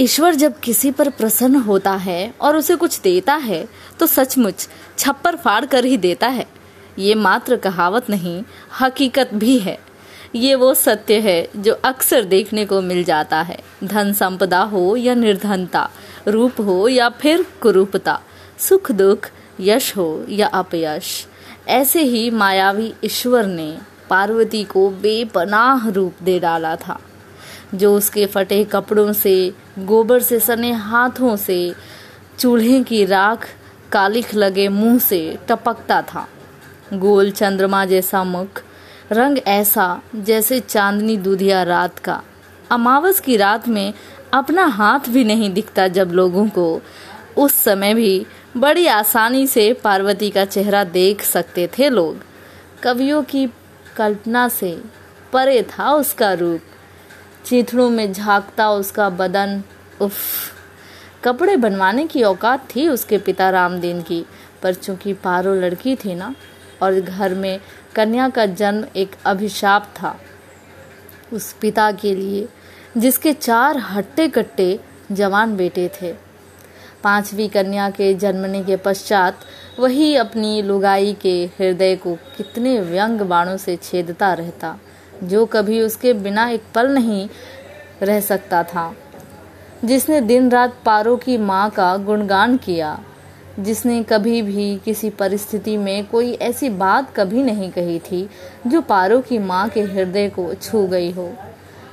ईश्वर जब किसी पर प्रसन्न होता है और उसे कुछ देता है तो सचमुच छप्पर फाड़ कर ही देता है। ये मात्र कहावत नहीं, हकीकत भी है। ये वो सत्य है जो अक्सर देखने को मिल जाता है। धन संपदा हो या निर्धनता, रूप हो या फिर कुरूपता, सुख दुख, यश हो या अपयश, ऐसे ही मायावी ईश्वर ने पार्वती को बेपनाह रूप दे डाला था। जो उसके फटे कपड़ों से, गोबर से, सने हाथों से, चूल्हे की राख कालिख लगे मुँह से टपकता था। गोल चंद्रमा जैसा मुख, रंग ऐसा जैसे चांदनी दूधिया रात का। अमावस की रात में अपना हाथ भी नहीं दिखता जब लोगों को। उस समय भी बड़ी आसानी से पार्वती का चेहरा देख सकते थे लोग। कवियों की कल्पना से परे था उसका रूप। चिथड़ों में झांकता उसका बदन, उफ। कपड़े बनवाने की औकात थी उसके पिता रामदीन की, पर चूँकि पारो लड़की थी ना, और घर में कन्या का जन्म एक अभिशाप था, उस पिता के लिए, जिसके चार हट्टे कट्टे जवान बेटे थे। पांचवी कन्या के जन्मने के पश्चात वही अपनी लुगाई के हृदय को कितने व्यंग बाणों से छेदता रहता। जो कभी उसके बिना एक पल नहीं रह सकता था। जिसने दिन रात पारो की माँ का गुणगान किया, जिसने कभी भी किसी परिस्थिति में कोई ऐसी बात कभी नहीं कही थी जो पारो की माँ के हृदय को छू गई हो।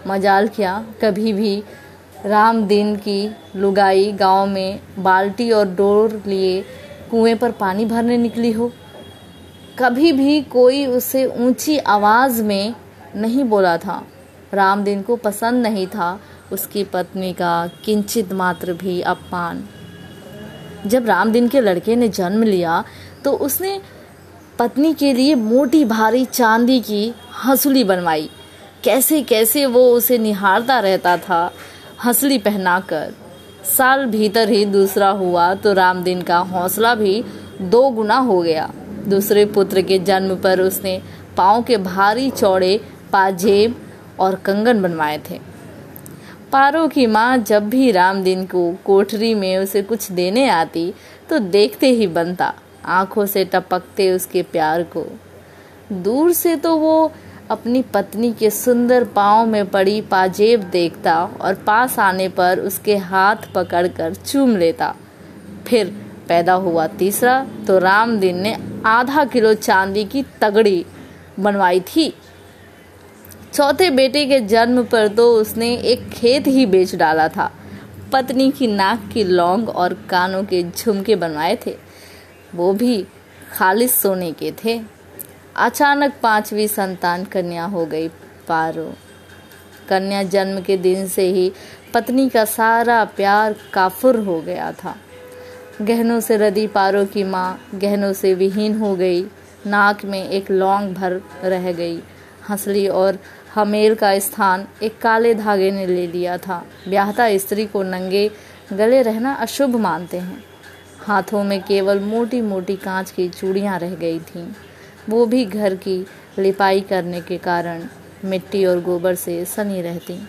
मजाल क्या, कभी भी राम दिन की लुगाई गाँव में बाल्टी और डोर लिए कुएँ पर पानी भरने निकली हो। कभी भी कोई उसे ऊँची आवाज़ में नहीं बोला था। रामदीन को पसंद नहीं था। उसकी पत्नी का किंचित मात्र भी अपमान। जब रामदीन के लड़के ने जन्म लिया तो उसने पत्नी के लिए मोटी भारी चांदी की हंसुली बनवाई। कैसे कैसे वो उसे निहारता रहता था, हंसली पहनाकर। साल भीतर ही दूसरा हुआ तो रामदीन का हौसला भी दो गुना हो गया। दूसरे पुत्र के जन्म पर उसने पाँव के भारी चौड़े पाजेब और कंगन बनवाए थे। पारो की माँ जब भी राम दिन को कोठरी में उसे कुछ देने आती तो देखते ही बनता, आँखों से टपकते उसके प्यार को। दूर से तो वो अपनी पत्नी के सुंदर पाँव में पड़ी पाजेब देखता और पास आने पर उसके हाथ पकड़कर चूम लेता। फिर पैदा हुआ तीसरा तो राम दिन ने आधा किलो चांदी की तगड़ी बनवाई थी। चौथे बेटे के जन्म पर तो उसने एक खेत ही बेच डाला था। पत्नी की नाक की लौंग और कानों के झुमके बनवाए थे। वो भी खालिश सोने के थे। अचानक पांचवी संतान कन्या हो गई पारो। कन्या जन्म के दिन से ही पत्नी का सारा प्यार काफुर हो गया था। गहनों से रदी पारो की माँ गहनों से विहीन हो गई। नाक में एक लौंग भर रह गई। हंसली और हमेल का स्थान एक काले धागे ने ले लिया था। ब्याहता स्त्री को नंगे गले रहना अशुभ मानते हैं। हाथों में केवल मोटी मोटी कांच की चूड़ियाँ रह गई थीं। वो भी घर की लिपाई करने के कारण मिट्टी और गोबर से सनी रहती।